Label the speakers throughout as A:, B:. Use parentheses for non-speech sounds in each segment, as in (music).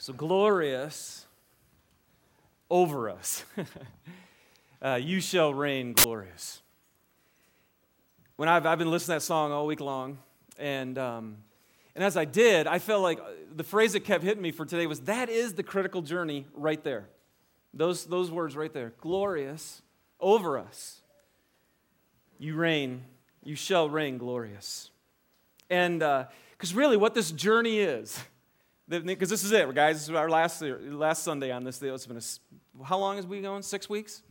A: So glorious over us. (laughs) uh, you shall reign glorious. When I've, I've been listening to that song all week long, and, um, and as I did, I felt like the phrase that kept hitting me for today was that is the critical journey right there. Those, those words right there glorious over us. You reign, you shall reign glorious. And because uh, really, what this journey is, because this is it, guys. This is our last, last Sunday on this. It's been a, how long has we going? Six weeks?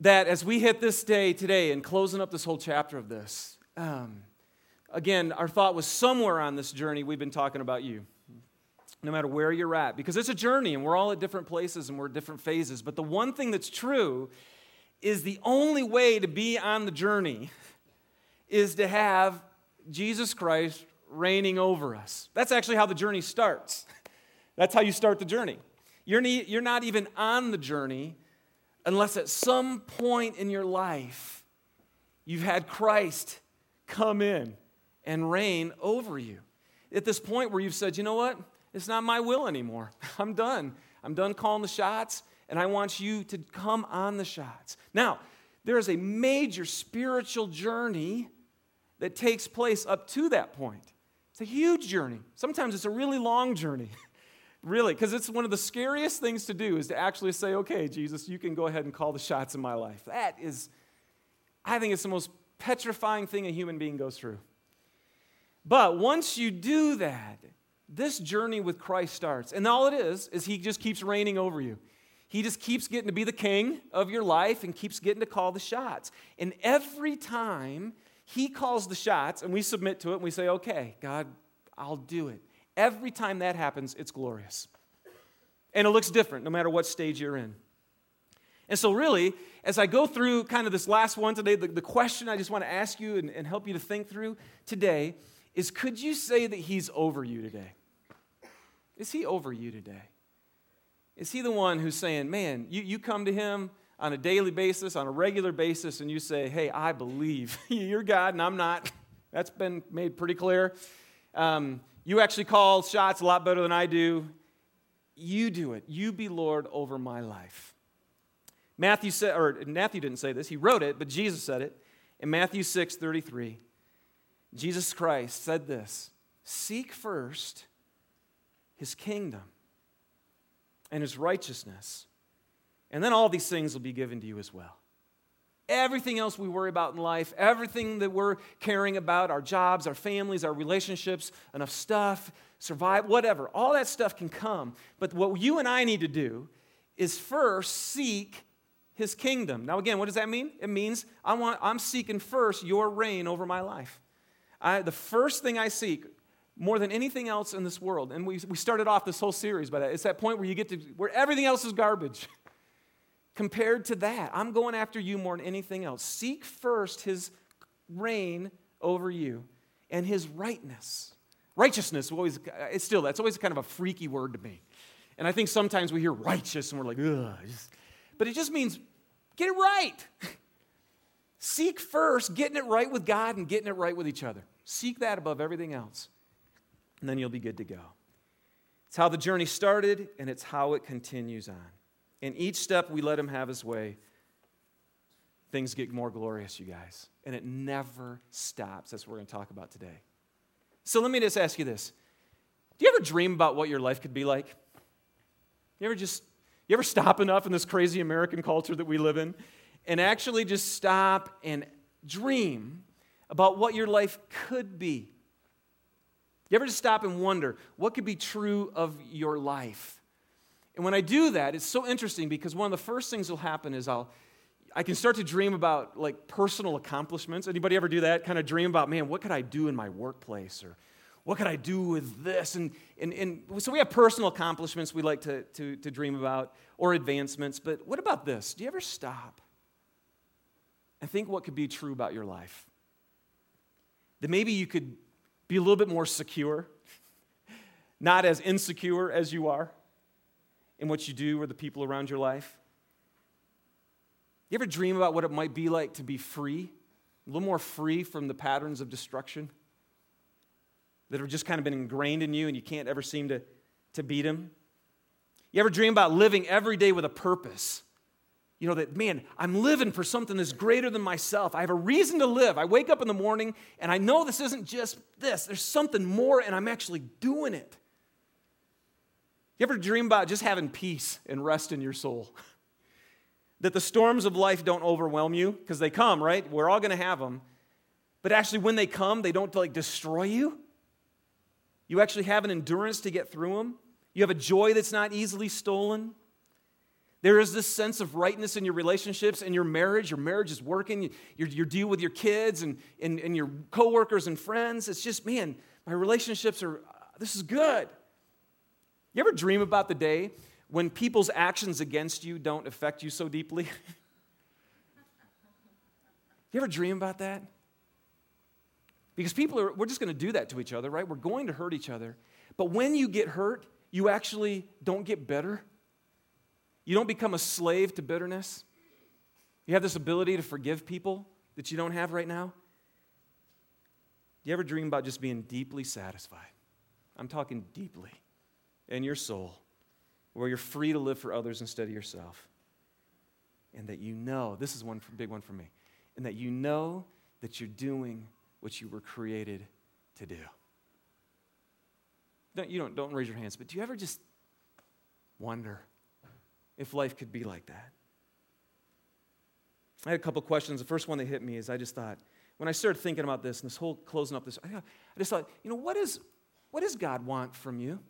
A: That as we hit this day today and closing up this whole chapter of this, um, again, our thought was somewhere on this journey we've been talking about you. No matter where you're at, because it's a journey and we're all at different places and we're at different phases. But the one thing that's true is the only way to be on the journey is to have Jesus Christ reigning over us. That's actually how the journey starts. (laughs) That's how you start the journey. You're, ne- you're not even on the journey unless at some point in your life you've had Christ come in and reign over you. At this point where you've said, you know what? It's not my will anymore. (laughs) I'm done. I'm done calling the shots, and I want you to come on the shots. Now, there is a major spiritual journey that takes place up to that point. It's a huge journey. Sometimes it's a really long journey. (laughs) really, because it's one of the scariest things to do is to actually say, okay, Jesus, you can go ahead and call the shots in my life. That is, I think it's the most petrifying thing a human being goes through. But once you do that, this journey with Christ starts. And all it is, is He just keeps reigning over you. He just keeps getting to be the king of your life and keeps getting to call the shots. And every time he calls the shots, and we submit to it, and we say, okay, God, I'll do it. Every time that happens, it's glorious. And it looks different no matter what stage you're in. And so, really, as I go through kind of this last one today, the, the question I just want to ask you and, and help you to think through today is could you say that He's over you today? Is He over you today? Is He the one who's saying, man, you, you come to Him on a daily basis, on a regular basis, and you say, Hey, I believe (laughs) you're God and I'm not. That's been made pretty clear. Um, you actually call shots a lot better than I do. You do it. You be Lord over my life. Matthew said, or Matthew didn't say this, he wrote it, but Jesus said it. In Matthew 6 33, Jesus Christ said this Seek first his kingdom and his righteousness and then all these things will be given to you as well. Everything else we worry about in life, everything that we're caring about, our jobs, our families, our relationships, enough stuff, survive, whatever, all that stuff can come. But what you and I need to do is first seek his kingdom. Now, again, what does that mean? It means I want, I'm seeking first your reign over my life. I, the first thing I seek, more than anything else in this world, and we, we started off this whole series by that, it's that point where you get to, where everything else is garbage. (laughs) compared to that. I'm going after you more than anything else. Seek first his reign over you and his rightness. Righteousness always uh, it's still that's always kind of a freaky word to me. And I think sometimes we hear righteous and we're like, ugh. But it just means get it right. (laughs) Seek first getting it right with God and getting it right with each other. Seek that above everything else. And then you'll be good to go. It's how the journey started and it's how it continues on. In each step we let him have his way, things get more glorious, you guys. And it never stops. That's what we're going to talk about today. So let me just ask you this Do you ever dream about what your life could be like? You ever just, you ever stop enough in this crazy American culture that we live in and actually just stop and dream about what your life could be? You ever just stop and wonder what could be true of your life? And when I do that, it's so interesting because one of the first things that will happen is I'll I can start to dream about like personal accomplishments. Anybody ever do that? Kind of dream about, man, what could I do in my workplace or what could I do with this? And, and, and so we have personal accomplishments we like to, to, to dream about or advancements. But what about this? Do you ever stop and think what could be true about your life? That maybe you could be a little bit more secure, (laughs) not as insecure as you are in what you do or the people around your life? You ever dream about what it might be like to be free, a little more free from the patterns of destruction that have just kind of been ingrained in you and you can't ever seem to to beat him? You ever dream about living every day with a purpose? You know, that, man, I'm living for something that's greater than myself. I have a reason to live. I wake up in the morning and I know this isn't just this, there's something more and I'm actually doing it. You ever dream about just having peace and rest in your soul? (laughs) that the storms of life don't overwhelm you because they come, right? We're all going to have them. But actually, when they come, they don't like destroy you. You actually have an endurance to get through them. You have a joy that's not easily stolen. There is this sense of rightness in your relationships and your marriage. Your marriage is working. You, you deal with your kids and, and, and your coworkers and friends. It's just, man, my relationships are, this is good. You ever dream about the day when people's actions against you don't affect you so deeply? (laughs) you ever dream about that? Because people are, we're just going to do that to each other, right? We're going to hurt each other. But when you get hurt, you actually don't get better. You don't become a slave to bitterness. You have this ability to forgive people that you don't have right now. Do you ever dream about just being deeply satisfied? I'm talking deeply in your soul, where you're free to live for others instead of yourself. And that you know, this is one big one for me, and that you know that you're doing what you were created to do. Don't, you don't, don't raise your hands, but do you ever just wonder if life could be like that? I had a couple questions. The first one that hit me is I just thought, when I started thinking about this and this whole closing up this, I just thought, you know, what, is, what does God want from you?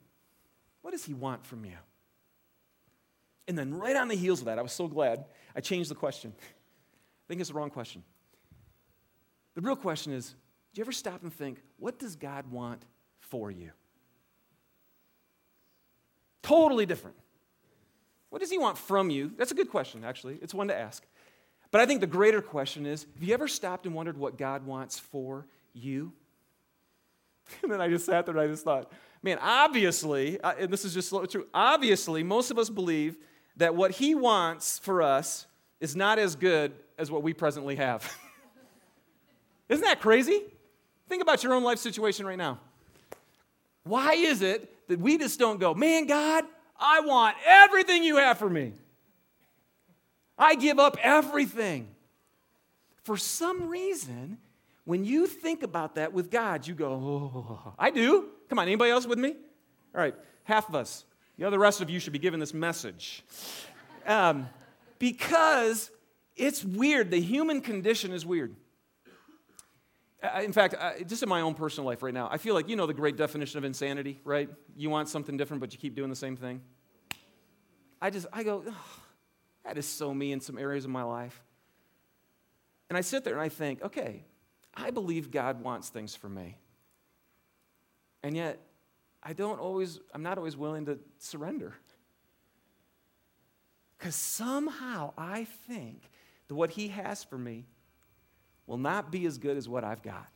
A: What does He want from you? And then, right on the heels of that, I was so glad I changed the question. I think it's the wrong question. The real question is do you ever stop and think, what does God want for you? Totally different. What does He want from you? That's a good question, actually. It's one to ask. But I think the greater question is have you ever stopped and wondered what God wants for you? (laughs) And then I just sat there and I just thought, man, obviously, and this is just so true, obviously, most of us believe that what He wants for us is not as good as what we presently have. (laughs) Isn't that crazy? Think about your own life situation right now. Why is it that we just don't go, man, God, I want everything you have for me? I give up everything. For some reason, when you think about that with God, you go, oh, I do. Come on, anybody else with me? All right, half of us. The other rest of you should be given this message. Um, because it's weird. The human condition is weird. Uh, uh, in fact, uh, just in my own personal life right now, I feel like you know the great definition of insanity, right? You want something different, but you keep doing the same thing. I just, I go, oh, that is so me in some areas of my life. And I sit there and I think, okay, I believe God wants things for me. And yet, I don't always, I'm not always willing to surrender. Because somehow I think that what He has for me will not be as good as what I've got.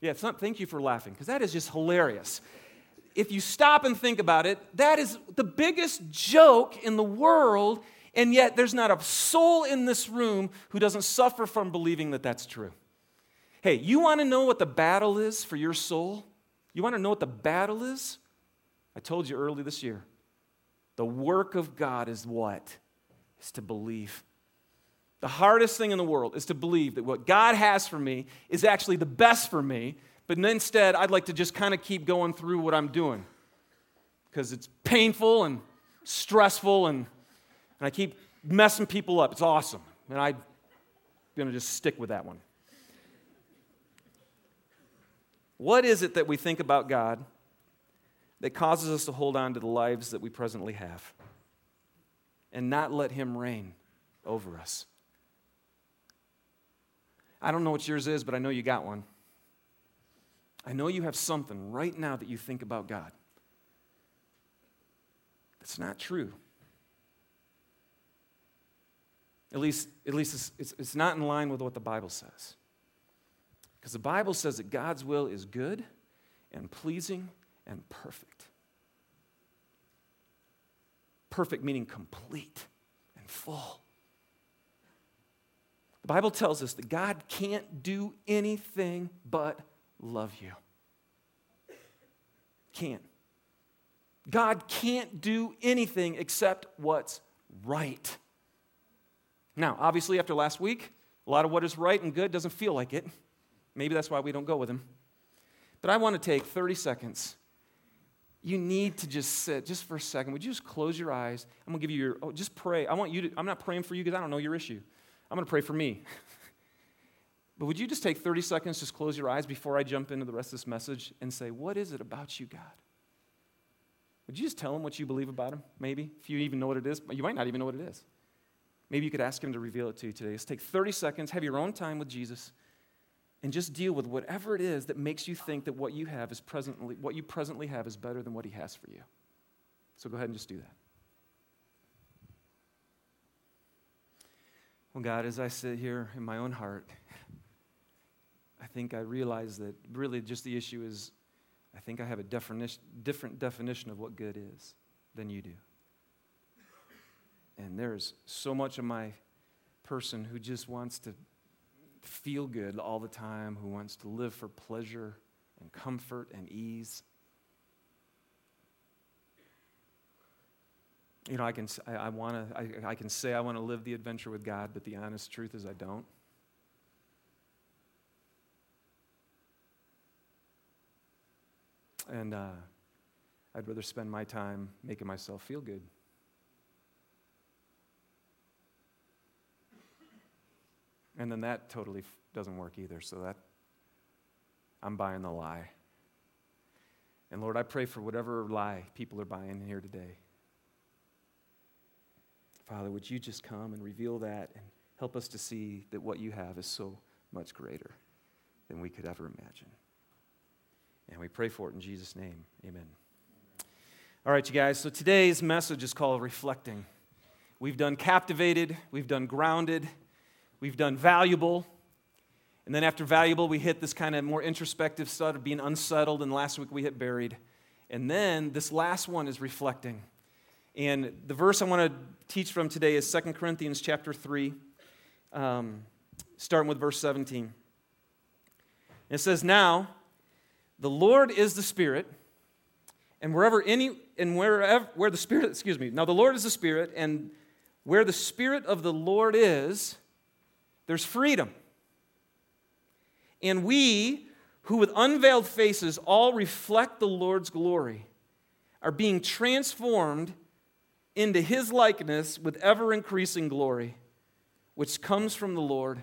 A: Yeah, thank you for laughing, because that is just hilarious. If you stop and think about it, that is the biggest joke in the world, and yet there's not a soul in this room who doesn't suffer from believing that that's true. Hey, you want to know what the battle is for your soul? You want to know what the battle is? I told you early this year. The work of God is what? Is to believe. The hardest thing in the world is to believe that what God has for me is actually the best for me, but instead I'd like to just kind of keep going through what I'm doing because it's painful and stressful and, and I keep messing people up. It's awesome. And I'm going to just stick with that one. What is it that we think about God that causes us to hold on to the lives that we presently have and not let Him reign over us? I don't know what yours is, but I know you got one. I know you have something right now that you think about God. That's not true. At least, at least it's, it's, it's not in line with what the Bible says. Because the Bible says that God's will is good and pleasing and perfect. Perfect meaning complete and full. The Bible tells us that God can't do anything but love you. Can't. God can't do anything except what's right. Now, obviously, after last week, a lot of what is right and good doesn't feel like it. Maybe that's why we don't go with him. But I want to take 30 seconds. You need to just sit just for a second. Would you just close your eyes? I'm going to give you your, oh, just pray. I want you to, I'm not praying for you because I don't know your issue. I'm going to pray for me. (laughs) but would you just take 30 seconds, just close your eyes before I jump into the rest of this message and say, What is it about you, God? Would you just tell him what you believe about him, maybe? If you even know what it is. You might not even know what it is. Maybe you could ask him to reveal it to you today. Just take 30 seconds, have your own time with Jesus, and just deal with whatever it is that makes you think that what you have is presently, what you presently have is better than what he has for you. So go ahead and just do that. Well, God, as I sit here in my own heart, I think I realize that really just the issue is I think I have a different definition of what good is than you do. And there's so much of my person who just wants to feel good all the time, who wants to live for pleasure and comfort and ease. You know, I can, I, I want to, I, I can say I want to live the adventure with God, but the honest truth is I don't. And uh, I'd rather spend my time making myself feel good. And then that totally doesn't work either. So that I'm buying the lie. And Lord, I pray for whatever lie people are buying here today. Father, would you just come and reveal that and help us to see that what you have is so much greater than we could ever imagine. And we pray for it in Jesus' name. Amen. All right, you guys, so today's message is called Reflecting. We've done captivated, we've done grounded, we've done valuable. And then after valuable, we hit this kind of more introspective side of being unsettled. And last week we hit buried. And then this last one is reflecting. And the verse I want to teach from today is 2 Corinthians chapter 3, um, starting with verse 17. It says, Now, the Lord is the Spirit, and wherever any and wherever where the Spirit, excuse me, now the Lord is the Spirit, and where the Spirit of the Lord is, there's freedom. And we, who with unveiled faces all reflect the Lord's glory, are being transformed into his likeness with ever increasing glory, which comes from the Lord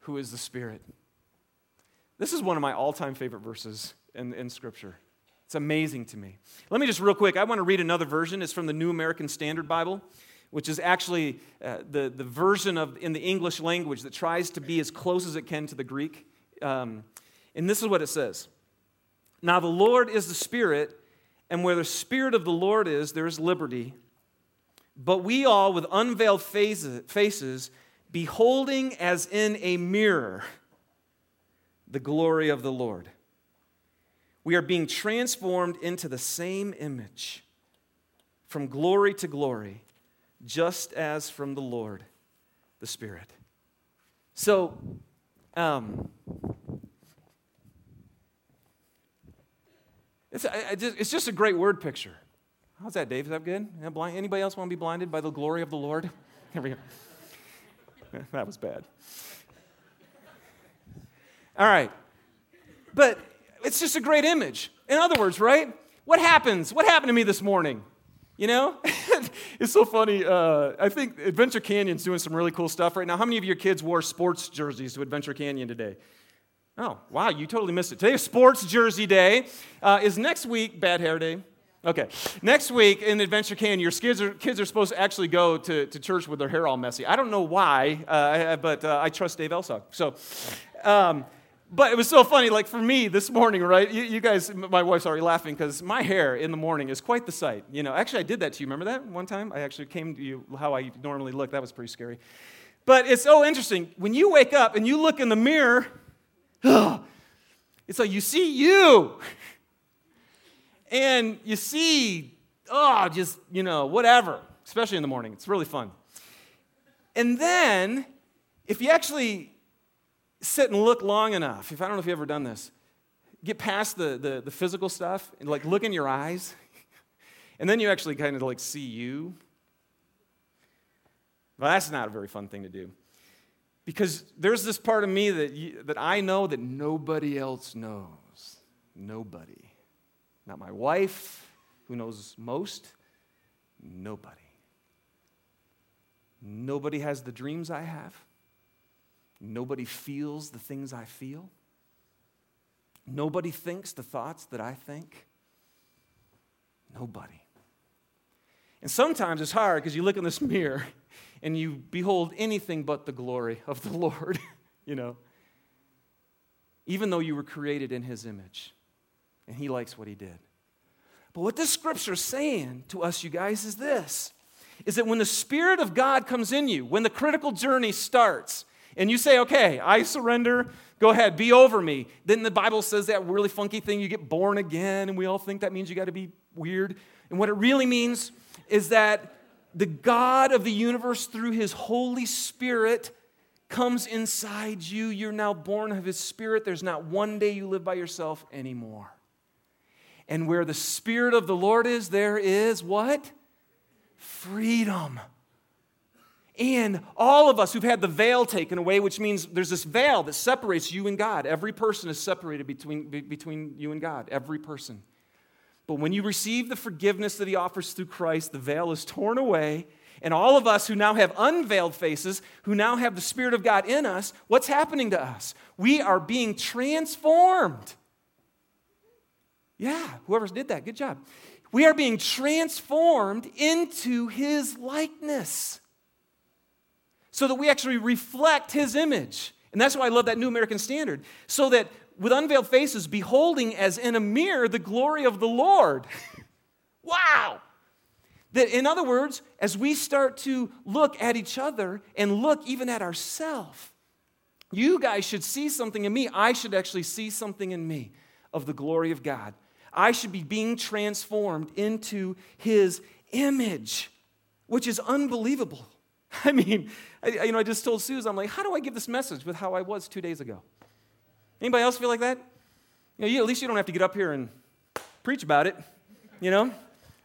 A: who is the Spirit. This is one of my all time favorite verses in, in Scripture. It's amazing to me. Let me just, real quick, I want to read another version. It's from the New American Standard Bible, which is actually uh, the, the version of in the English language that tries to be as close as it can to the Greek. Um, and this is what it says Now the Lord is the Spirit, and where the Spirit of the Lord is, there is liberty. But we all, with unveiled faces, beholding as in a mirror the glory of the Lord we are being transformed into the same image from glory to glory, just as from the Lord, the Spirit. So, um, it's, it's just a great word picture. How's that, Dave? Is that good? Anybody else want to be blinded by the glory of the Lord? (laughs) Here we go. (laughs) that was bad. All right. But it's just a great image. In other words, right? What happens? What happened to me this morning? You know? (laughs) it's so funny. Uh, I think Adventure Canyon's doing some really cool stuff right now. How many of your kids wore sports jerseys to Adventure Canyon today? Oh, wow, you totally missed it. Today is Sports Jersey Day. Uh, is next week Bad Hair Day? Okay. Next week in Adventure Canyon, your kids are, kids are supposed to actually go to, to church with their hair all messy. I don't know why, uh, but uh, I trust Dave Elsog. So, um, but it was so funny, like for me this morning, right? You, you guys, my wife's already laughing because my hair in the morning is quite the sight. You know, actually, I did that to you. Remember that one time? I actually came to you how I normally look. That was pretty scary. But it's so interesting. When you wake up and you look in the mirror, (gasps) it's like you see you. (laughs) And you see, oh, just, you know, whatever, especially in the morning. It's really fun. And then, if you actually sit and look long enough, if I don't know if you've ever done this, get past the, the, the physical stuff and like look in your eyes. (laughs) And then you actually kind of like see you. Well, that's not a very fun thing to do. Because there's this part of me that, you, that I know that nobody else knows. Nobody. Not my wife, who knows most. Nobody. Nobody has the dreams I have. Nobody feels the things I feel. Nobody thinks the thoughts that I think. Nobody. And sometimes it's hard because you look in this (laughs) mirror and you behold anything but the glory of the (laughs) Lord, you know. Even though you were created in his image and he likes what he did. But what this scripture is saying to us, you guys, is this is that when the Spirit of God comes in you, when the critical journey starts, and you say, okay, I surrender, go ahead, be over me, then the Bible says that really funky thing, you get born again, and we all think that means you got to be weird. And what it really means is that the God of the universe, through his Holy Spirit, comes inside you. You're now born of his Spirit. There's not one day you live by yourself anymore. And where the Spirit of the Lord is, there is what? Freedom. And all of us who've had the veil taken away, which means there's this veil that separates you and God. Every person is separated between, between you and God. Every person. But when you receive the forgiveness that He offers through Christ, the veil is torn away. And all of us who now have unveiled faces, who now have the Spirit of God in us, what's happening to us? We are being transformed. Yeah, whoever did that, good job. We are being transformed into His likeness so that we actually reflect His image. And that's why I love that New American Standard. So that with unveiled faces, beholding as in a mirror the glory of the Lord. (laughs) wow! That, in other words, as we start to look at each other and look even at ourselves, you guys should see something in me. I should actually see something in me of the glory of God. I should be being transformed into His image, which is unbelievable. (laughs) I mean, I, you know, I just told Susan, I'm like, how do I give this message with how I was two days ago? Anybody else feel like that? You know, you, at least you don't have to get up here and preach about it, you know?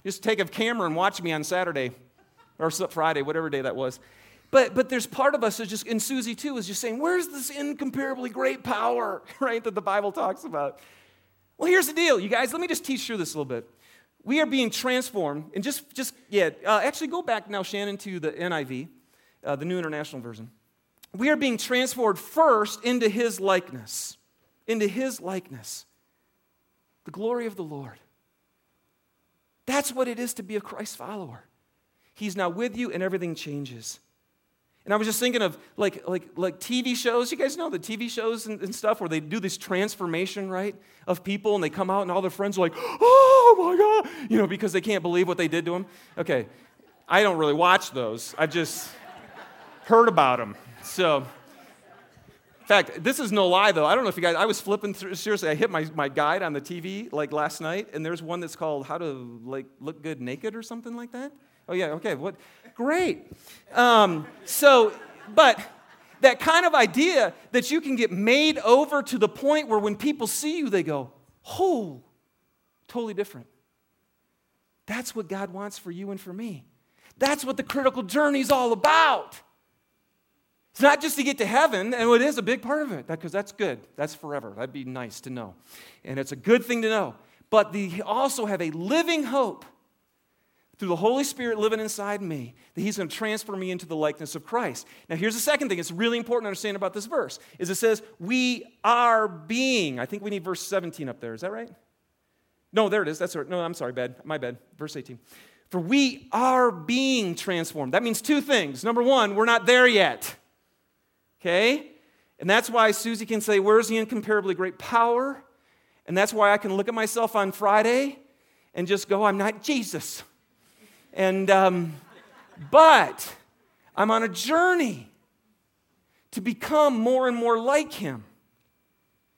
A: Just take a camera and watch me on Saturday or Friday, whatever day that was. But, but there's part of us that just, and Susie too, is just saying, where's this incomparably great power, (laughs) right, that the Bible talks about? Well, here's the deal, you guys. Let me just teach through this a little bit. We are being transformed, and just, just yeah, uh, actually go back now, Shannon, to the NIV, uh, the New International Version. We are being transformed first into His likeness into his likeness. The glory of the Lord. That's what it is to be a Christ follower. He's now with you and everything changes. And I was just thinking of like, like, like TV shows. You guys know the TV shows and, and, stuff where they do this transformation, right, of people and they come out and all their friends are like, oh my God, you know, because they can't believe what they did to them. Okay, I don't really watch those. I just heard about them. So, in fact, this is no lie, though. I don't know if you guys, I was flipping through, seriously, I hit my, my guide on the TV like last night, and there's one that's called How to like Look Good Naked or something like that. Oh, yeah, okay, what? Great. Um, so, but that kind of idea that you can get made over to the point where when people see you, they go, oh, totally different. That's what God wants for you and for me. That's what the critical journey is all about. It's not just to get to heaven, and it is a big part of it, because that's good. That's forever. That'd be nice to know. And it's a good thing to know. But they also have a living hope through the Holy Spirit living inside me that He's going to transfer me into the likeness of Christ. Now, here's the second thing it's really important to understand about this verse is it says, We are being. I think we need verse 17 up there. Is that right? No, there it is. That's right. No, I'm sorry, bad. My bad. Verse 18. For we are being transformed. That means two things. Number one, we're not there yet. Okay? And that's why Susie can say, Where's the incomparably great power? And that's why I can look at myself on Friday and just go, I'm not Jesus. And, um, but I'm on a journey to become more and more like Him.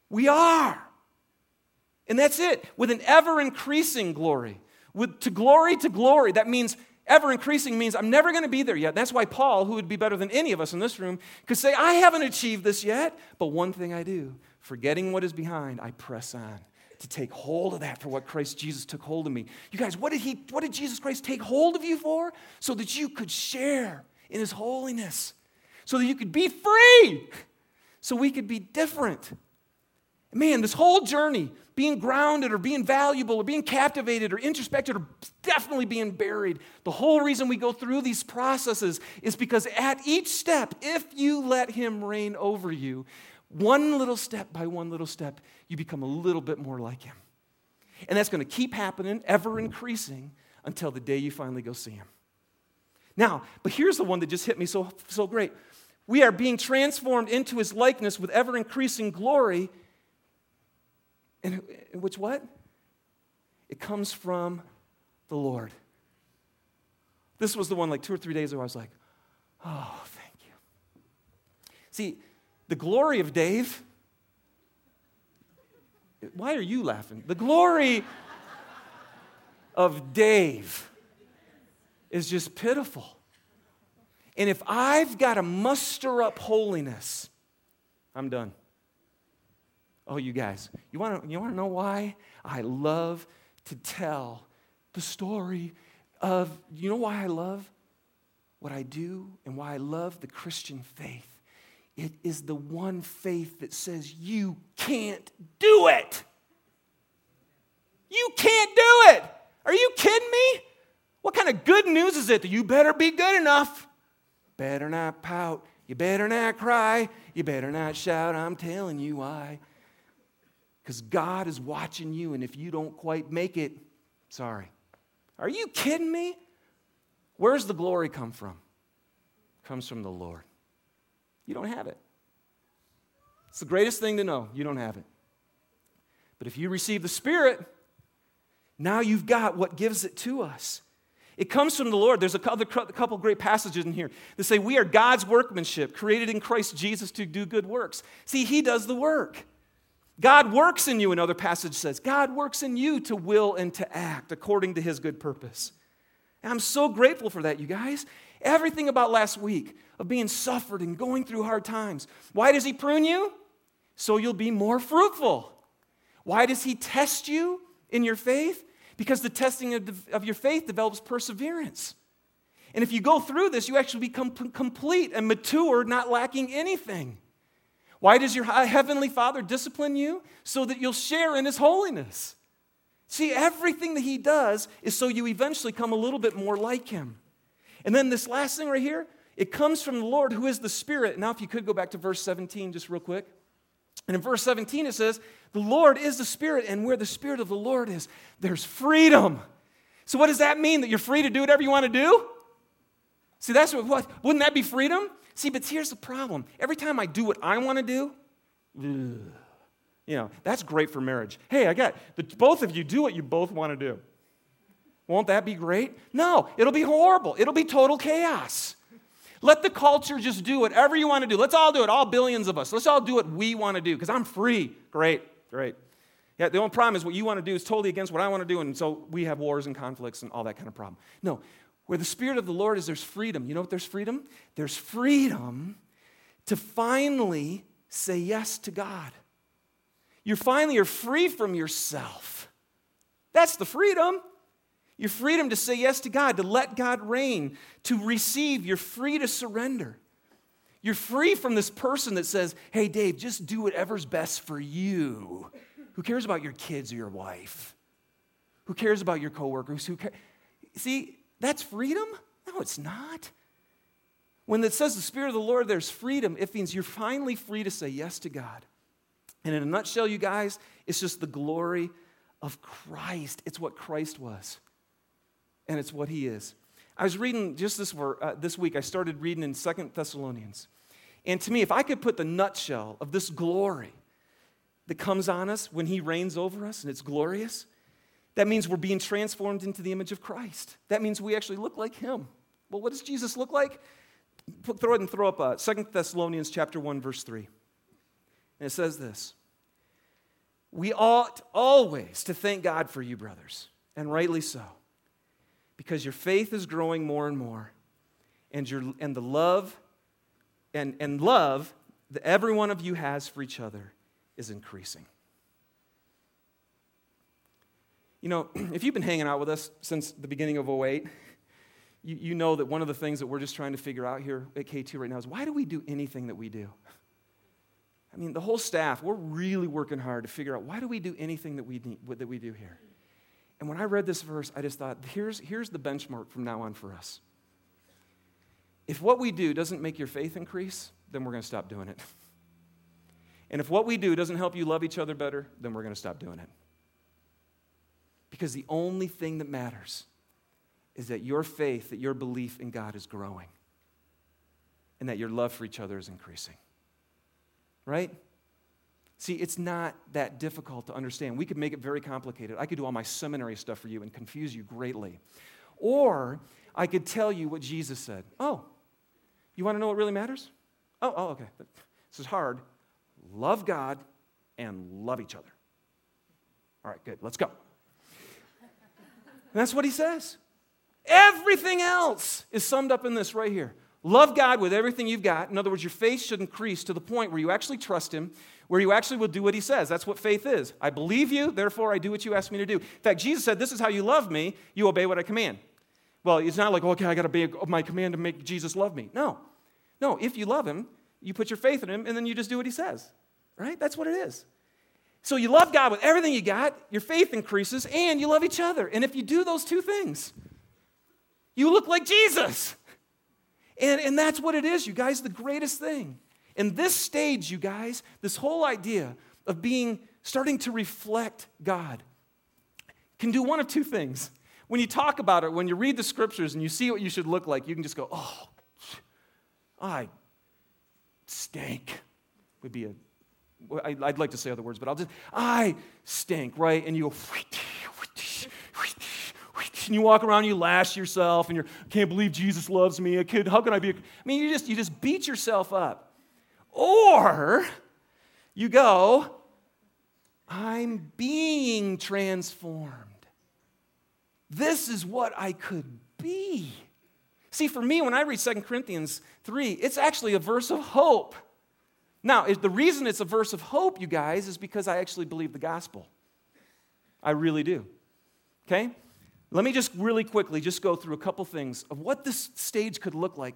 A: We are. And that's it, with an ever increasing glory. With, to glory to glory, that means ever increasing means I'm never going to be there yet. That's why Paul, who would be better than any of us in this room, could say, I haven't achieved this yet, but one thing I do, forgetting what is behind, I press on to take hold of that for what Christ Jesus took hold of me. You guys, what did he what did Jesus Christ take hold of you for? So that you could share in his holiness. So that you could be free. So we could be different. Man, this whole journey, being grounded or being valuable or being captivated or introspected or definitely being buried, the whole reason we go through these processes is because at each step, if you let Him reign over you, one little step by one little step, you become a little bit more like Him. And that's going to keep happening, ever increasing, until the day you finally go see Him. Now, but here's the one that just hit me so, so great. We are being transformed into His likeness with ever increasing glory and which what? It comes from the Lord. This was the one like two or three days ago. I was like, oh, thank you. See, the glory of Dave. Why are you laughing? The glory of Dave is just pitiful. And if I've got to muster up holiness, I'm done. Oh, you guys, you want to you wanna know why? I love to tell the story of, you know why I love what I do and why I love the Christian faith? It is the one faith that says you can't do it. You can't do it. Are you kidding me? What kind of good news is it that you better be good enough? Better not pout. You better not cry. You better not shout. I'm telling you why because God is watching you, and if you don't quite make it, sorry. Are you kidding me? Where's the glory come from? It comes from the Lord. You don't have it. It's the greatest thing to know. You don't have it. But if you receive the Spirit, now you've got what gives it to us. It comes from the Lord. There's a couple great passages in here that say we are God's workmanship, created in Christ Jesus to do good works. See, He does the work. God works in you, another passage says. God works in you to will and to act according to his good purpose. And I'm so grateful for that, you guys. Everything about last week of being suffered and going through hard times. Why does he prune you? So you'll be more fruitful. Why does he test you in your faith? Because the testing of, the, of your faith develops perseverance. And if you go through this, you actually become complete and mature, not lacking anything. Why does your heavenly Father discipline you? So that you'll share in his holiness. See, everything that he does is so you eventually come a little bit more like him. And then this last thing right here, it comes from the Lord who is the Spirit. Now, if you could go back to verse 17 just real quick. And in verse 17, it says, The Lord is the Spirit, and where the Spirit of the Lord is, there's freedom. So, what does that mean? That you're free to do whatever you want to do? See, that's what, what wouldn't that be freedom? See, but here's the problem. Every time I do what I want to do, ugh, you know, that's great for marriage. Hey, I got the, both of you do what you both want to do. Won't that be great? No, it'll be horrible. It'll be total chaos. Let the culture just do whatever you want to do. Let's all do it, all billions of us. Let's all do what we want to do because I'm free. Great, great. Yeah, the only problem is what you want to do is totally against what I want to do, and so we have wars and conflicts and all that kind of problem. No, where the Spirit of the Lord is, there's freedom. You know what there's freedom? There's freedom to finally say yes to God. You finally are free from yourself. That's the freedom. Your freedom to say yes to God, to let God reign, to receive. You're free to surrender. You're free from this person that says, hey, Dave, just do whatever's best for you. Who cares about your kids or your wife? Who cares about your coworkers? Who cares? See, that's freedom? No, it's not. When it says the Spirit of the Lord, there's freedom, it means you're finally free to say yes to God. And in a nutshell, you guys, it's just the glory of Christ. It's what Christ was, and it's what He is. I was reading just this, uh, this week, I started reading in Second Thessalonians. And to me, if I could put the nutshell of this glory that comes on us when He reigns over us and it's glorious, that means we're being transformed into the image of Christ. That means we actually look like him. Well, what does Jesus look like? Throw it and throw up uh, 2 Thessalonians chapter 1, verse 3. And it says this We ought always to thank God for you, brothers, and rightly so, because your faith is growing more and more, and, your, and the love and, and love that every one of you has for each other is increasing. You know, (clears throat) if you've been hanging out with us since the beginning of 08, you, you know that one of the things that we're just trying to figure out here at K2 right now is why do we do anything that we do? I mean, the whole staff, we're really working hard to figure out why do we do anything that we, need, that we do here? And when I read this verse, I just thought, here's, here's the benchmark from now on for us. If what we do doesn't make your faith increase, then we're going to stop doing it. And if what we do doesn't help you love each other better, then we're going to stop doing it. Because the only thing that matters is that your faith, that your belief in God is growing, and that your love for each other is increasing. Right? See, it's not that difficult to understand. We could make it very complicated. I could do all my seminary stuff for you and confuse you greatly. Or I could tell you what Jesus said. Oh, you want to know what really matters? Oh, oh, okay. This is hard. Love God and love each other. All right, good. Let's go. And that's what he says. Everything else is summed up in this right here. Love God with everything you've got. In other words, your faith should increase to the point where you actually trust Him, where you actually will do what He says. That's what faith is. I believe you, therefore I do what you ask me to do. In fact, Jesus said, This is how you love me. You obey what I command. Well, it's not like, okay, I got to obey my command to make Jesus love me. No. No, if you love Him, you put your faith in Him, and then you just do what He says. Right? That's what it is. So you love God with everything you got, your faith increases, and you love each other. And if you do those two things, you look like Jesus. And, and that's what it is, you guys, the greatest thing. In this stage, you guys, this whole idea of being, starting to reflect God can do one of two things. When you talk about it, when you read the scriptures and you see what you should look like, you can just go, oh, I stink, would be a I'd like to say other words, but I'll just, I stink, right? And you go, and you walk around, and you lash yourself, and you can't believe Jesus loves me. A kid, how can I be? A, I mean, you just you just beat yourself up. Or you go, I'm being transformed. This is what I could be. See, for me, when I read 2 Corinthians 3, it's actually a verse of hope. Now, the reason it's a verse of hope, you guys, is because I actually believe the gospel. I really do. Okay? Let me just really quickly just go through a couple things of what this stage could look like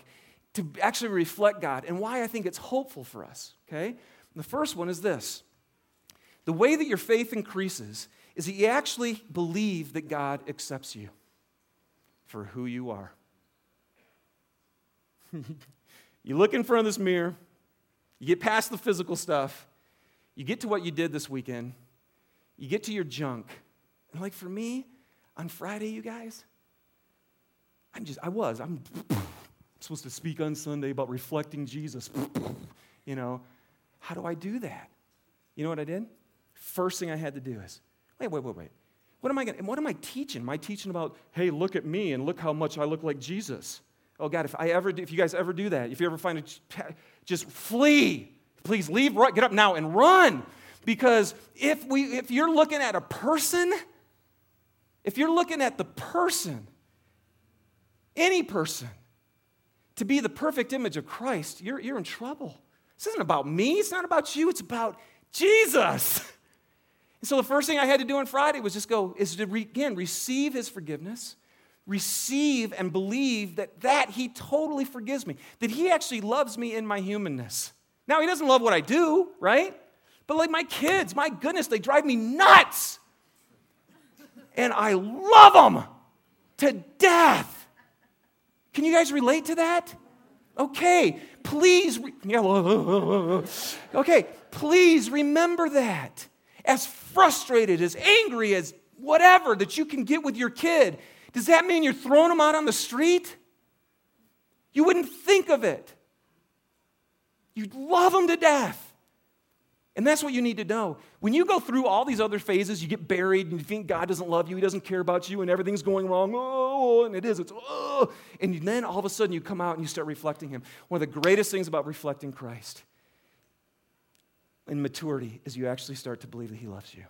A: to actually reflect God and why I think it's hopeful for us. Okay? The first one is this the way that your faith increases is that you actually believe that God accepts you for who you are. (laughs) you look in front of this mirror, you get past the physical stuff, you get to what you did this weekend, you get to your junk. And like for me, on Friday, you guys, I'm just, I was, I'm (laughs) supposed to speak on Sunday about reflecting Jesus. (laughs) you know, how do I do that? You know what I did? First thing I had to do is, wait, wait, wait, wait. What am I going what am I teaching? Am I teaching about, hey, look at me and look how much I look like Jesus? Oh God, if I ever do, if you guys ever do that, if you ever find it, just flee. Please leave, get up now and run. Because if we if you're looking at a person, if you're looking at the person, any person, to be the perfect image of Christ, you're, you're in trouble. This isn't about me, it's not about you, it's about Jesus. (laughs) And so the first thing I had to do on Friday was just go, is to, re, again, receive his forgiveness, receive and believe that that he totally forgives me, that he actually loves me in my humanness. Now, he doesn't love what I do, right? But like my kids, my goodness, they drive me nuts and I love them to death. Can you guys relate to that? Okay, please. Re- (laughs) okay, please remember that. As frustrated, as angry, as whatever that you can get with your kid, does that mean you're throwing them out on the street? You wouldn't think of it. You'd love them to death. And that's what you need to know. When you go through all these other phases, you get buried and you think God doesn't love you, He doesn't care about you, and everything's going wrong. Oh, and it is. It's oh. And then all of a sudden you come out and you start reflecting Him. One of the greatest things about reflecting Christ in maturity is you actually start to believe that He loves you.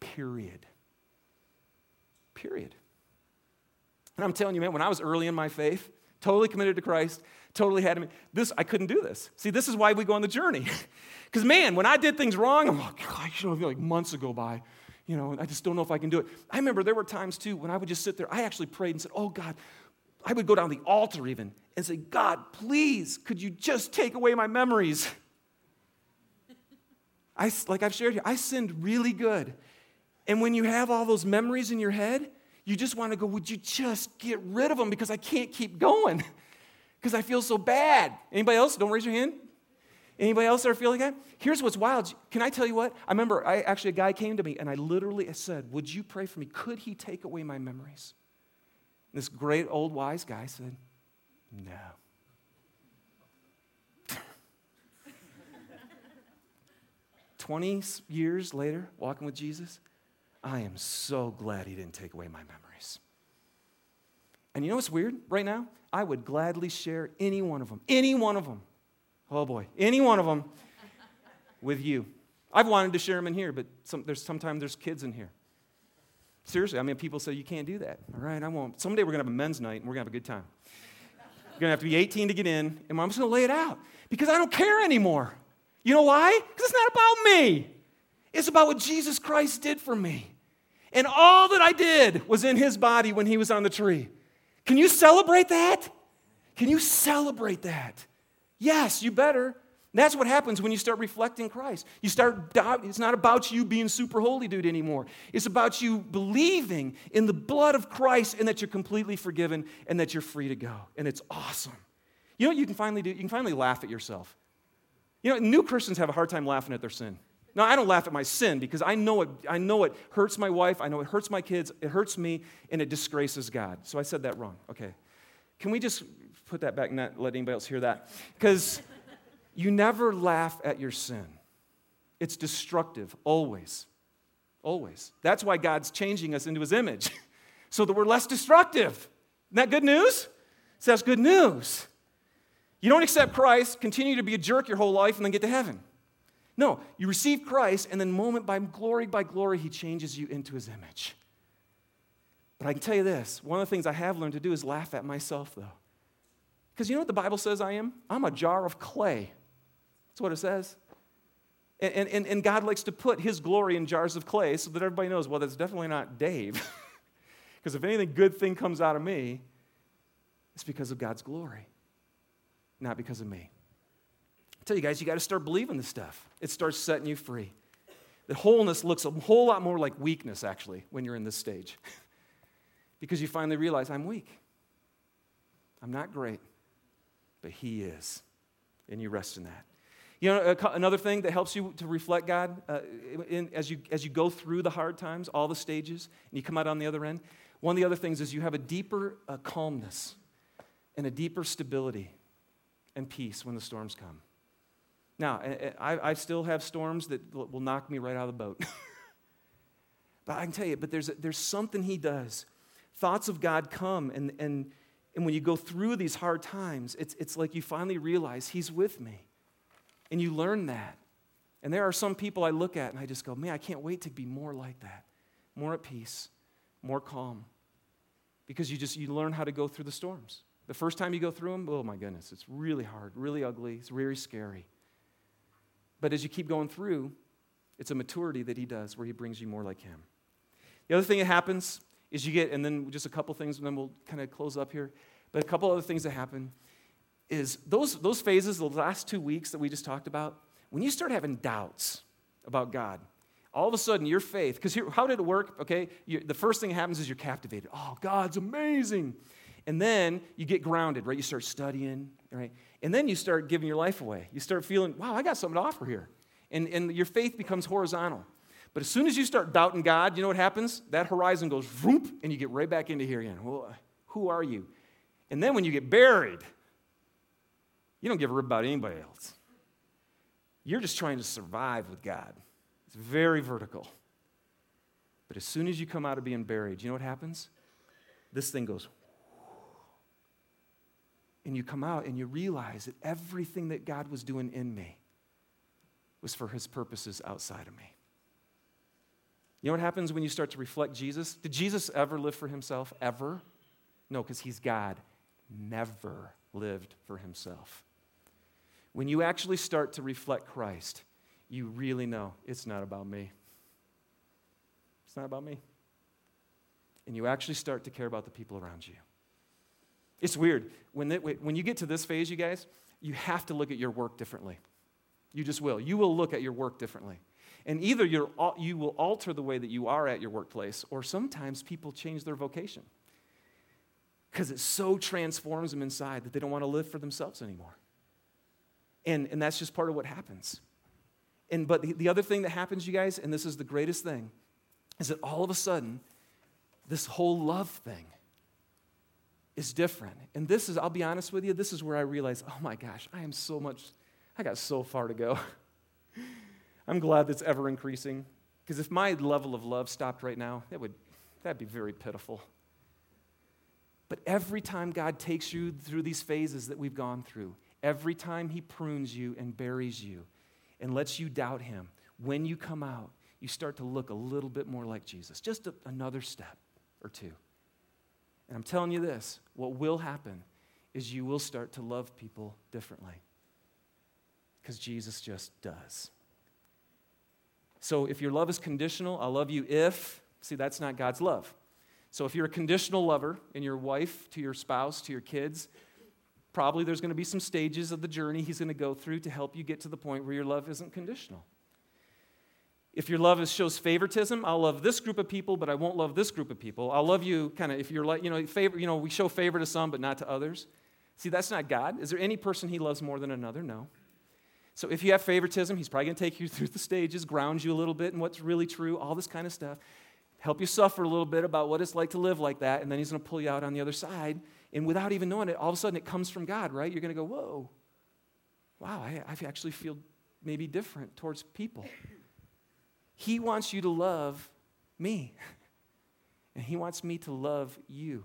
A: Period. Period. And I'm telling you, man, when I was early in my faith, totally committed to Christ, totally had him. This, I couldn't do this. See, this is why we go on the journey. (laughs) Because, man, when I did things wrong, I'm like, gosh, you know, like months ago by. You know, I just don't know if I can do it. I remember there were times too when I would just sit there. I actually prayed and said, Oh God, I would go down the altar even and say, God, please, could you just take away my memories? (laughs) I, like I've shared here, I sinned really good. And when you have all those memories in your head, you just want to go, Would you just get rid of them because I can't keep going? (laughs) Because I feel so bad. Anybody else? Don't raise your hand. Anybody else are feeling that? Here's what's wild. Can I tell you what? I remember I actually a guy came to me and I literally said, Would you pray for me? Could he take away my memories? And this great old wise guy said, No. (laughs) 20 years later, walking with Jesus, I am so glad he didn't take away my memories. And you know what's weird right now? I would gladly share any one of them, any one of them. Oh boy, any one of them (laughs) with you. I've wanted to share them in here, but some, there's, sometimes there's kids in here. Seriously, I mean, people say you can't do that. All right, I won't. Someday we're going to have a men's night and we're going to have a good time. You're going to have to be 18 to get in, and I'm just going to lay it out because I don't care anymore. You know why? Because it's not about me, it's about what Jesus Christ did for me. And all that I did was in his body when he was on the tree. Can you celebrate that? Can you celebrate that? Yes, you better. That's what happens when you start reflecting Christ. You start. It's not about you being super holy dude anymore. It's about you believing in the blood of Christ and that you're completely forgiven and that you're free to go. And it's awesome. You know what you can finally do? You can finally laugh at yourself. You know, new Christians have a hard time laughing at their sin. Now, I don't laugh at my sin because I know it, I know it hurts my wife, I know it hurts my kids, it hurts me, and it disgraces God. So I said that wrong. Okay. Can we just put that back not let anybody else hear that? Because you never laugh at your sin, it's destructive, always. Always. That's why God's changing us into his image, (laughs) so that we're less destructive. Isn't that good news? So that's good news. You don't accept Christ, continue to be a jerk your whole life, and then get to heaven. No, you receive Christ, and then moment by glory by glory, he changes you into his image. But I can tell you this one of the things I have learned to do is laugh at myself, though. Because you know what the Bible says I am? I'm a jar of clay. That's what it says. And, and, and God likes to put his glory in jars of clay so that everybody knows, well, that's definitely not Dave. (laughs) Because if anything good thing comes out of me, it's because of God's glory, not because of me. I tell you guys, you got to start believing this stuff. It starts setting you free. The wholeness looks a whole lot more like weakness, actually, when you're in this stage. (laughs) because you finally realize I'm weak. I'm not great, but He is. And you rest in that. You know, another thing that helps you to reflect God uh, in, as, you, as you go through the hard times, all the stages, and you come out on the other end, one of the other things is you have a deeper uh, calmness and a deeper stability and peace when the storms come. Now, I, I still have storms that will knock me right out of the boat. (laughs) but I can tell you, but there's, there's something he does. Thoughts of God come, and, and, and when you go through these hard times, it's, it's like you finally realize he's with me. And you learn that. And there are some people I look at and I just go, man, I can't wait to be more like that, more at peace, more calm. Because you just you learn how to go through the storms. The first time you go through them, oh my goodness, it's really hard, really ugly, it's really scary. But as you keep going through, it's a maturity that he does where he brings you more like him. The other thing that happens is you get, and then just a couple things, and then we'll kind of close up here. But a couple other things that happen is those, those phases, the last two weeks that we just talked about, when you start having doubts about God, all of a sudden your faith, because how did it work? Okay, you, the first thing that happens is you're captivated. Oh, God's amazing. And then you get grounded, right? You start studying, right? And then you start giving your life away. You start feeling, wow, I got something to offer here. And, and your faith becomes horizontal. But as soon as you start doubting God, you know what happens? That horizon goes whoop, and you get right back into here again. Well, who are you? And then when you get buried, you don't give a rip about anybody else. You're just trying to survive with God. It's very vertical. But as soon as you come out of being buried, you know what happens? This thing goes and you come out and you realize that everything that God was doing in me was for his purposes outside of me. You know what happens when you start to reflect Jesus? Did Jesus ever live for himself? Ever? No, because he's God. Never lived for himself. When you actually start to reflect Christ, you really know it's not about me. It's not about me. And you actually start to care about the people around you. It's weird. When, when you get to this phase, you guys, you have to look at your work differently. You just will. You will look at your work differently. And either you you will alter the way that you are at your workplace, or sometimes people change their vocation because it so transforms them inside that they don't want to live for themselves anymore. And, and that's just part of what happens. And, but the, the other thing that happens, you guys, and this is the greatest thing, is that all of a sudden, this whole love thing is different. And this is, I'll be honest with you, this is where I realize, oh my gosh, I am so much, I got so far to go. (laughs) I'm glad that's ever increasing. Because if my level of love stopped right now, that would that'd be very pitiful. But every time God takes you through these phases that we've gone through, every time He prunes you and buries you and lets you doubt Him, when you come out, you start to look a little bit more like Jesus, just a, another step or two. And I'm telling you this what will happen is you will start to love people differently because Jesus just does. So if your love is conditional, I'll love you if, see, that's not God's love. So if you're a conditional lover and your wife to your spouse, to your kids, probably there's going to be some stages of the journey he's going to go through to help you get to the point where your love isn't conditional. If your love is, shows favoritism, I'll love this group of people, but I won't love this group of people. I'll love you kind of if you're like, you know, favor, you know, we show favor to some, but not to others. See, that's not God. Is there any person he loves more than another? No. So if you have favoritism, he's probably going to take you (laughs) through the stages, ground you a little bit in what's really true, all this kind of stuff, help you suffer a little bit about what it's like to live like that, and then he's going to pull you out on the other side. And without even knowing it, all of a sudden it comes from God, right? You're going to go, whoa, wow, I, I actually feel maybe different towards people. He wants you to love me, (laughs) and he wants me to love you.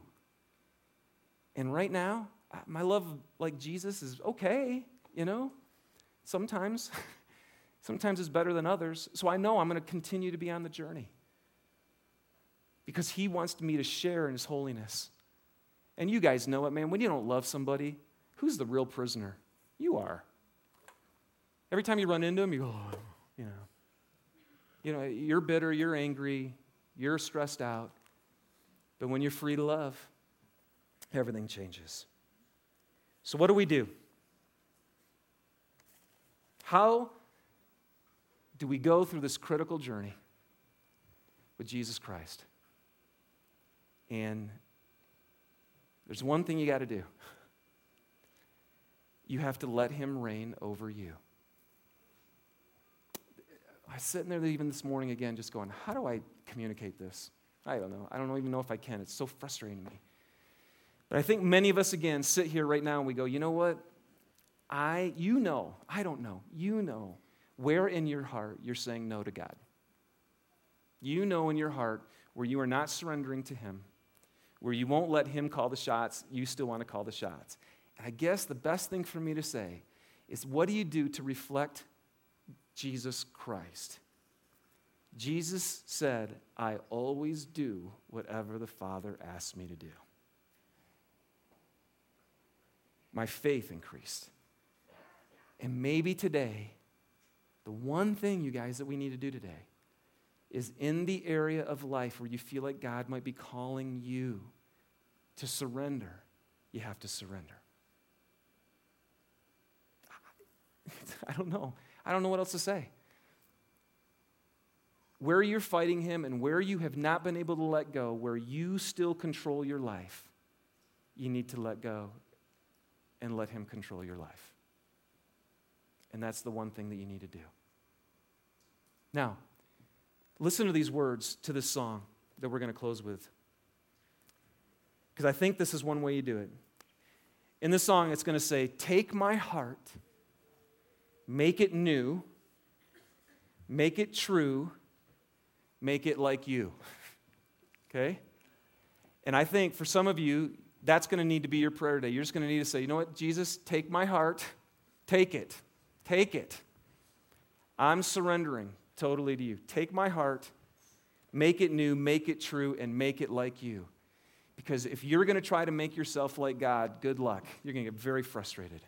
A: And right now, my love like Jesus is okay, you know? Sometimes. (laughs) Sometimes it's better than others. So I know I'm going to continue to be on the journey because He wants me to share in His holiness. And you guys know it, man. When you don't love somebody, who's the real prisoner? You are. Every time you run into them, you go, oh, you know. You know, you're bitter, you're angry, you're stressed out. But when you're free to love, everything changes. So, what do we do? How do we go through this critical journey with Jesus Christ? And there's one thing you got to do you have to let Him reign over you. I was sitting there even this morning again, just going, How do I communicate this? I don't know. I don't even know if I can. It's so frustrating me. But I think many of us, again, sit here right now and we go, You know what? I, you know, I don't know, you know where in your heart you're saying no to God. You know in your heart where you are not surrendering to Him, where you won't let Him call the shots, you still want to call the shots. And I guess the best thing for me to say is what do you do to reflect Jesus Christ? Jesus said, I always do whatever the Father asks me to do. My faith increased. And maybe today, the one thing, you guys, that we need to do today is in the area of life where you feel like God might be calling you to surrender, you have to surrender. (laughs) I don't know. I don't know what else to say. Where you're fighting Him and where you have not been able to let go, where you still control your life, you need to let go and let Him control your life. And that's the one thing that you need to do. Now, listen to these words to this song that we're going to close with. Because I think this is one way you do it. In this song, it's going to say, Take my heart, make it new, make it true, make it like you. (laughs) okay? And I think for some of you, that's going to need to be your prayer today. You're just going to need to say, You know what, Jesus, take my heart, take it. Take it. I'm surrendering totally to you. Take my heart, make it new, make it true, and make it like you. Because if you're going to try to make yourself like God, good luck. You're going to get very frustrated.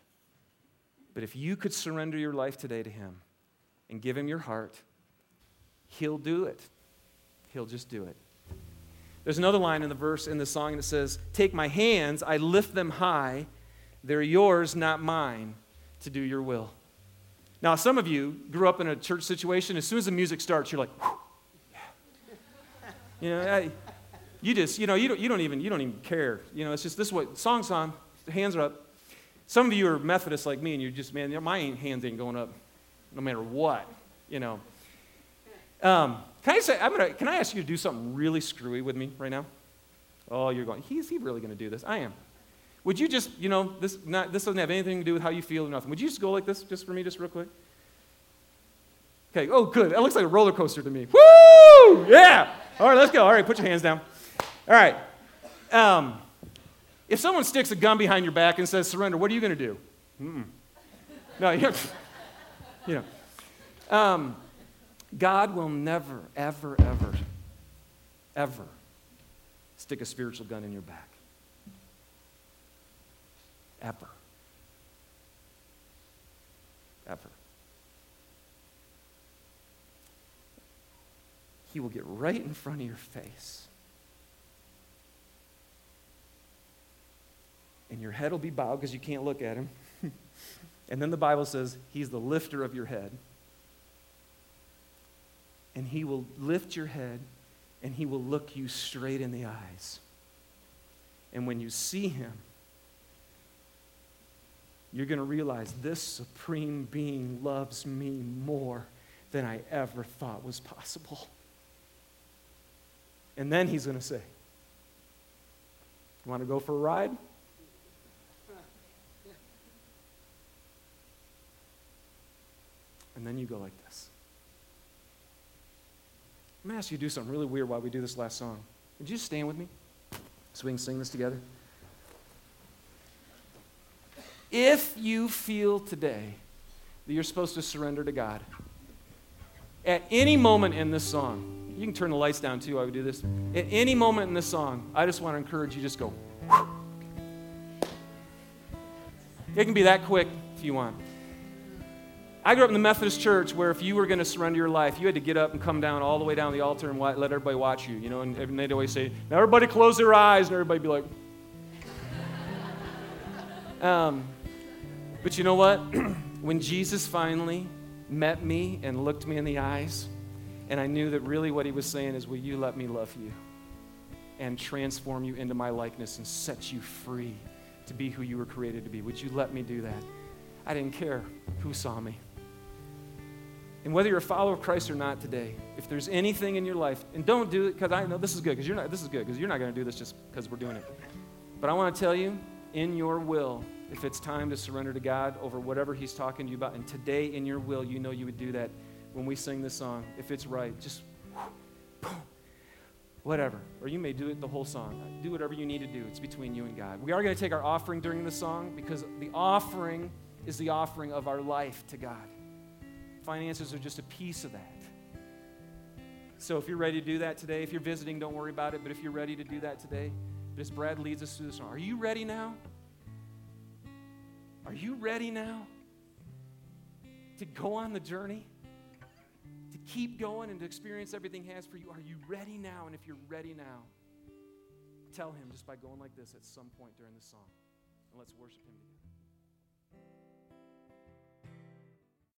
A: But if you could surrender your life today to Him and give Him your heart, He'll do it. He'll just do it. There's another line in the verse in the song that says, Take my hands, I lift them high. They're yours, not mine, to do your will. Now, some of you grew up in a church situation. As soon as the music starts, you're like, yeah. you know, I, you just, you know, you don't, you don't even, you don't even care. You know, it's just this is what song's on, hands are up. Some of you are Methodists like me, and you're just, man, my hands ain't going up, no matter what. You know. Um, can I say, I'm gonna, can I ask you to do something really screwy with me right now? Oh, you're going, he's he really going to do this? I am. Would you just, you know, this, not, this doesn't have anything to do with how you feel or nothing. Would you just go like this, just for me, just real quick? Okay, oh, good. That looks like a roller coaster to me. Woo! Yeah! All right, let's go. All right, put your hands down. All right. Um, if someone sticks a gun behind your back and says surrender, what are you going to do? Mm-mm. No, (laughs) you know. Um, God will never, ever, ever, ever stick a spiritual gun in your back. Ever. Ever. He will get right in front of your face. And your head will be bowed because you can't look at him. (laughs) and then the Bible says he's the lifter of your head and he will lift your head and he will look you straight in the eyes. And when you see him, you're going to realize this supreme being loves me more than I ever thought was possible. And then he's going to say, You want to go for a ride? And then you go like this. I'm going to ask you to do something really weird while we do this last song. Would you stand with me so we can sing this together? If you feel today that you're supposed to surrender to God, at any moment in this song, you can turn the lights down too while we do this. At any moment in this song, I just want to encourage you just go. It can be that quick if you want. I grew up in the Methodist church where if you were going to surrender your life, you had to get up and come down all the way down the altar and let everybody watch you, you know, and they'd always say, now everybody close their eyes, and everybody be like, (laughs) um, but you know what? (clears throat) when Jesus finally met me and looked me in the eyes, and I knew that really what he was saying is, will you let me love you and transform you into my likeness and set you free to be who you were created to be? Would you let me do that? I didn't care who saw me. And whether you're a follower of Christ or not today, if there's anything in your life, and don't do it because I know this is good, because you're not this is good, because you're not going to do this just because we're doing it. But I want to tell you, in your will, if it's time to surrender to God over whatever He's talking to you about, and today in your will, you know you would do that when we sing this song, if it's right, just (sniffs) whatever. Or you may do it the whole song. Do whatever you need to do. It's between you and God. We are going to take our offering during the song because the offering is the offering of our life to God. Finances are just a piece of that. So if you're ready to do that today, if you're visiting, don't worry about it. But if you're ready to do that today, but as Brad leads us through this song, are you ready now? Are you ready now to go on the journey? To keep going and to experience everything has for you? Are you ready now? And if you're ready now, tell Him just by going like this at some point during the song. And let's worship Him together.